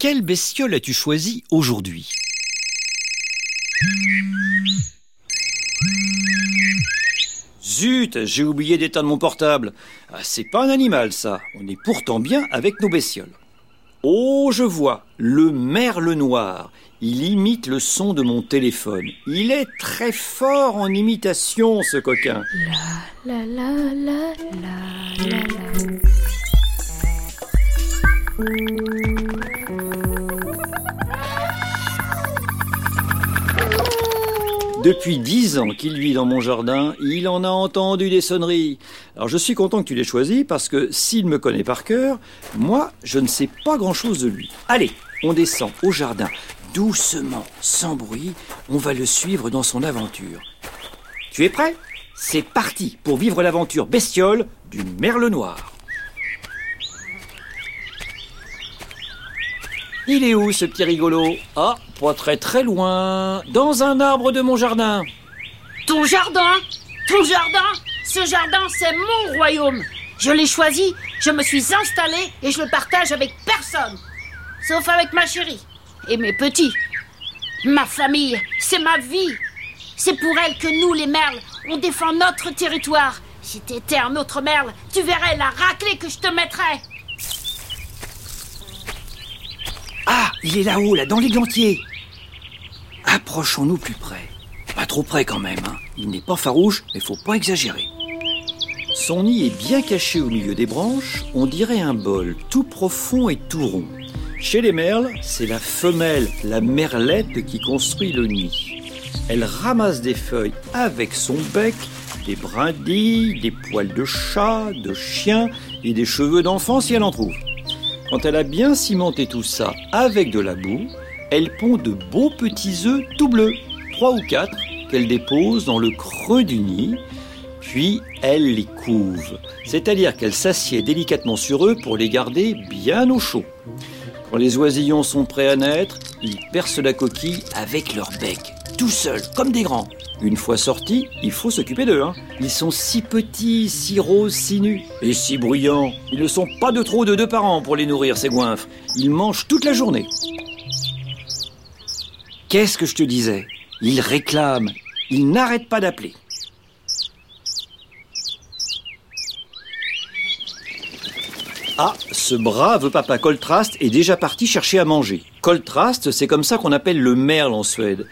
Quelle bestiole as-tu choisi aujourd'hui? Zut, j'ai oublié d'éteindre mon portable. Ah, c'est pas un animal, ça. On est pourtant bien avec nos bestioles. Oh, je vois, le merle noir. Il imite le son de mon téléphone. Il est très fort en imitation, ce coquin. La la la Depuis dix ans qu'il vit dans mon jardin, il en a entendu des sonneries. Alors je suis content que tu l'aies choisi parce que s'il me connaît par cœur, moi, je ne sais pas grand-chose de lui. Allez, on descend au jardin, doucement, sans bruit. On va le suivre dans son aventure. Tu es prêt? C'est parti pour vivre l'aventure bestiole du merle noir. Il est où ce petit rigolo? Ah, pas très très loin, dans un arbre de mon jardin. Ton jardin? Ton jardin? Ce jardin, c'est mon royaume. Je l'ai choisi, je me suis installée et je le partage avec personne. Sauf avec ma chérie et mes petits. Ma famille, c'est ma vie. C'est pour elle que nous, les merles, on défend notre territoire. Si t'étais un autre merle, tu verrais la raclée que je te mettrais. Ah, il est là-haut, là, dans l'églantier. Approchons-nous plus près. Pas trop près quand même. hein. Il n'est pas farouche, mais faut pas exagérer. Son nid est bien caché au milieu des branches, on dirait un bol, tout profond et tout rond. Chez les merles, c'est la femelle, la merlette, qui construit le nid. Elle ramasse des feuilles avec son bec, des brindilles, des poils de chat, de chien et des cheveux d'enfant si elle en trouve. Quand elle a bien cimenté tout ça avec de la boue, elle pond de beaux petits œufs tout bleus, trois ou quatre, qu'elle dépose dans le creux du nid, puis elle les couve, c'est-à-dire qu'elle s'assied délicatement sur eux pour les garder bien au chaud. Quand les oisillons sont prêts à naître, ils percent la coquille avec leur bec, tout seuls, comme des grands. Une fois sortis, il faut s'occuper d'eux. Hein. Ils sont si petits, si roses, si nus, et si bruyants. Ils ne sont pas de trop de deux par an pour les nourrir, ces goinfres. Ils mangent toute la journée. Qu'est-ce que je te disais? Ils réclament. Ils n'arrêtent pas d'appeler. Ah, ce brave papa Coltrast est déjà parti chercher à manger. Coltrast, c'est comme ça qu'on appelle le merle en Suède.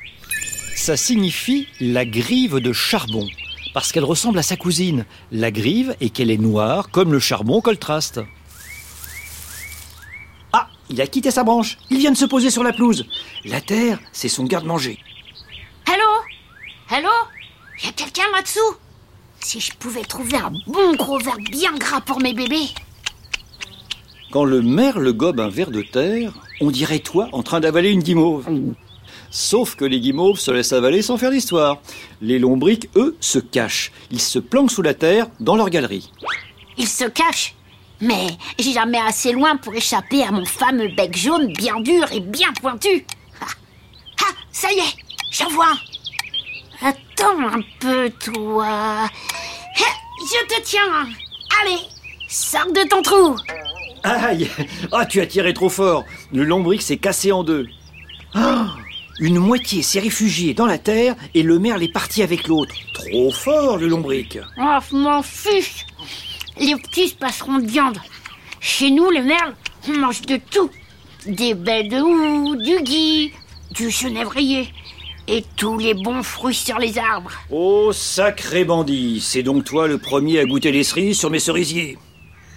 Ça signifie la grive de charbon, parce qu'elle ressemble à sa cousine, la grive, et qu'elle est noire comme le charbon Coltrast. Ah, il a quitté sa branche. Il vient de se poser sur la pelouse. La terre, c'est son garde-manger. Allô? Allô? Y a quelqu'un là-dessous? Si je pouvais trouver un bon gros verre bien gras pour mes bébés. Quand le merle gobe un ver de terre, on dirait toi en train d'avaler une guimauve. Sauf que les guimauves se laissent avaler sans faire d'histoire. Les lombriques, eux, se cachent. Ils se planquent sous la terre dans leur galerie. Il se cache. Mais j'ai jamais assez loin pour échapper à mon fameux bec jaune bien dur et bien pointu. Ah, ah, ça y est, j'en vois un. Attends un peu, toi. Ah, Je te tiens. Allez, sors de ton trou. Aïe Ah, tu as tiré trop fort Le lombric s'est cassé en deux. Ah Une moitié s'est réfugiée dans la terre et le merle est parti avec l'autre. Trop fort, le lombric Oh, m'en fiche. Les petits se passeront de viande. Chez nous, les merles, on mange de tout. Des baies de houx, du gui, du genévrier et tous les bons fruits sur les arbres. Oh, sacré bandit C'est donc toi le premier à goûter les cerises sur mes cerisiers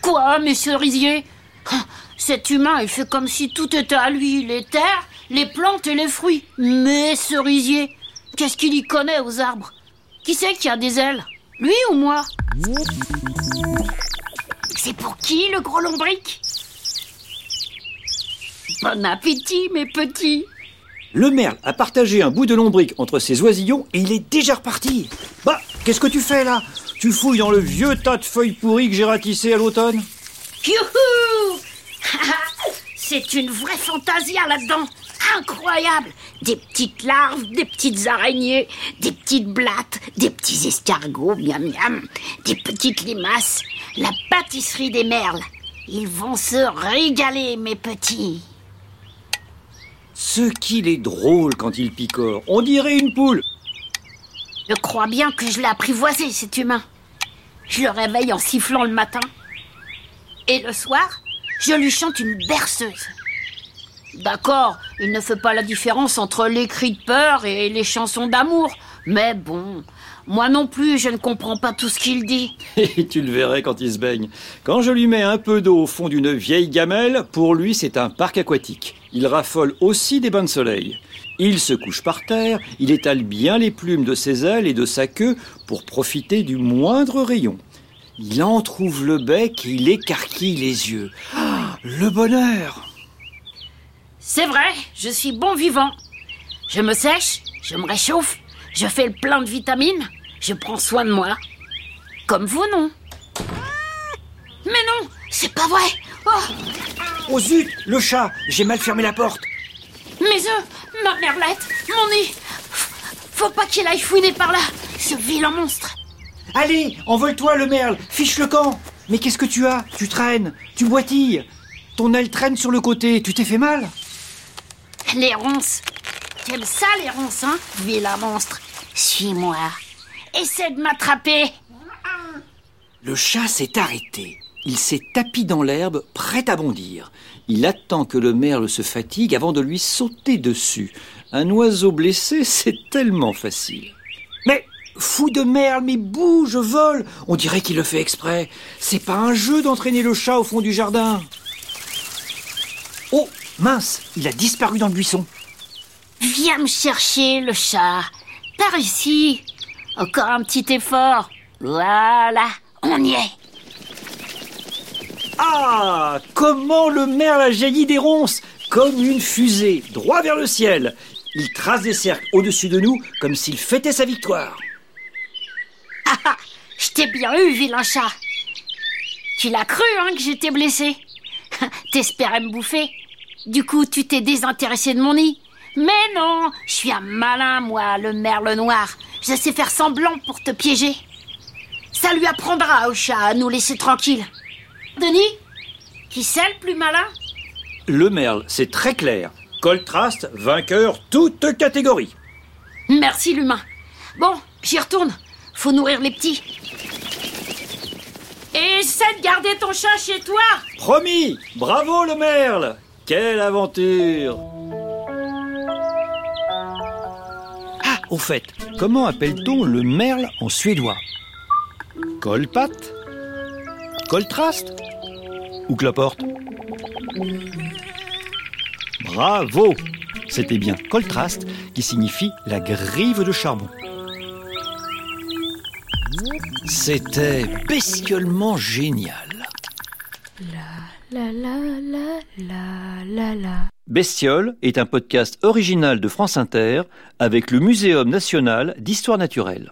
Quoi, mes cerisiers? Cet humain, il fait comme si tout était à lui. Les terres, les plantes et les fruits. Mes cerisiers Qu'est-ce qu'il y connaît aux arbres? Qui c'est qui a des ailes? Lui ou moi? C'est pour qui, le gros lombric? Bon appétit, mes petits. Le merle a partagé un bout de lombric entre ses oisillons et il est déjà reparti. Bah, qu'est-ce que tu fais là? Tu fouilles dans le vieux tas de feuilles pourries que j'ai ratissé à l'automne? Youhou! C'est une vraie fantasia là-dedans Incroyable Des petites larves, des petites araignées, des petites blattes, des petits escargots, miam miam, des petites limaces, la pâtisserie des merles. Ils vont se régaler, mes petits. Ce qu'il est drôle quand il picore. On dirait une poule. Je crois bien que je l'ai apprivoisé, cet humain. Je le réveille en sifflant le matin. Et le soir, je lui chante une berceuse. D'accord, il ne fait pas la différence entre les cris de peur et les chansons d'amour. Mais bon, moi non plus, je ne comprends pas tout ce qu'il dit. Et tu le verrais quand il se baigne. Quand je lui mets un peu d'eau au fond d'une vieille gamelle, pour lui c'est un parc aquatique. Il raffole aussi des bains de soleil. Il se couche par terre, il étale bien les plumes de ses ailes et de sa queue pour profiter du moindre rayon. Il entr'ouvre le bec et il écarquille les yeux. Ah, le bonheur C'est vrai, je suis bon vivant. Je me sèche, je me réchauffe, je fais le plein de vitamines, je prends soin de moi. Comme vous, non. Mais non, c'est pas vrai. Oh, Oh zut Le chat J'ai mal fermé la porte. Mes œufs, ma merlette, mon nid. Faut pas qu'il aille fouiner par là, ce vilain monstre. Allez, envole-toi le merle Fiche le camp. Mais qu'est-ce que tu as? Tu traînes Tu boitilles. Ton aile traîne sur le côté, tu t'es fait mal? Les ronces T'aimes ça, les ronces, hein Vilain monstre Suis-moi Essaie de m'attraper Le chat s'est arrêté. Il s'est tapi dans l'herbe, prêt à bondir. Il attend que le merle se fatigue avant de lui sauter dessus. Un oiseau blessé, c'est tellement facile. Mais, fou de merle, mais bouge, vole On dirait qu'il le fait exprès. C'est pas un jeu d'entraîner le chat au fond du jardin. Mince, il a disparu dans le buisson. Viens me chercher, le chat. Par ici. Encore un petit effort. Voilà, on y est. Ah Comment le merle a jailli des ronces. Comme une fusée, droit vers le ciel. Il trace des cercles au-dessus de nous comme s'il fêtait sa victoire. Ah ah Je t'ai bien eu, vilain chat. Tu l'as cru, hein, que j'étais blessé. T'espérais me bouffer Du coup, tu t'es désintéressé de mon nid. Mais non Je suis un malin, moi, le merle noir. Je sais faire semblant pour te piéger. Ça lui apprendra au chat à nous laisser tranquilles. Denis Qui c'est le plus malin? Le merle, c'est très clair. Coltrast, vainqueur, toute catégorie. Merci, l'humain. Bon, j'y retourne. Faut nourrir les petits. Et essaie de garder ton chat chez toi. Promis. Bravo le merle Quelle aventure Ah, au fait, comment appelle-t-on le merle en suédois Colpat Coltrast Ou cloporte Bravo C'était bien coltrast qui signifie la grive de charbon. C'était bestiolement génial. Bestiole est un podcast original de France Inter avec le Muséum national d'histoire naturelle.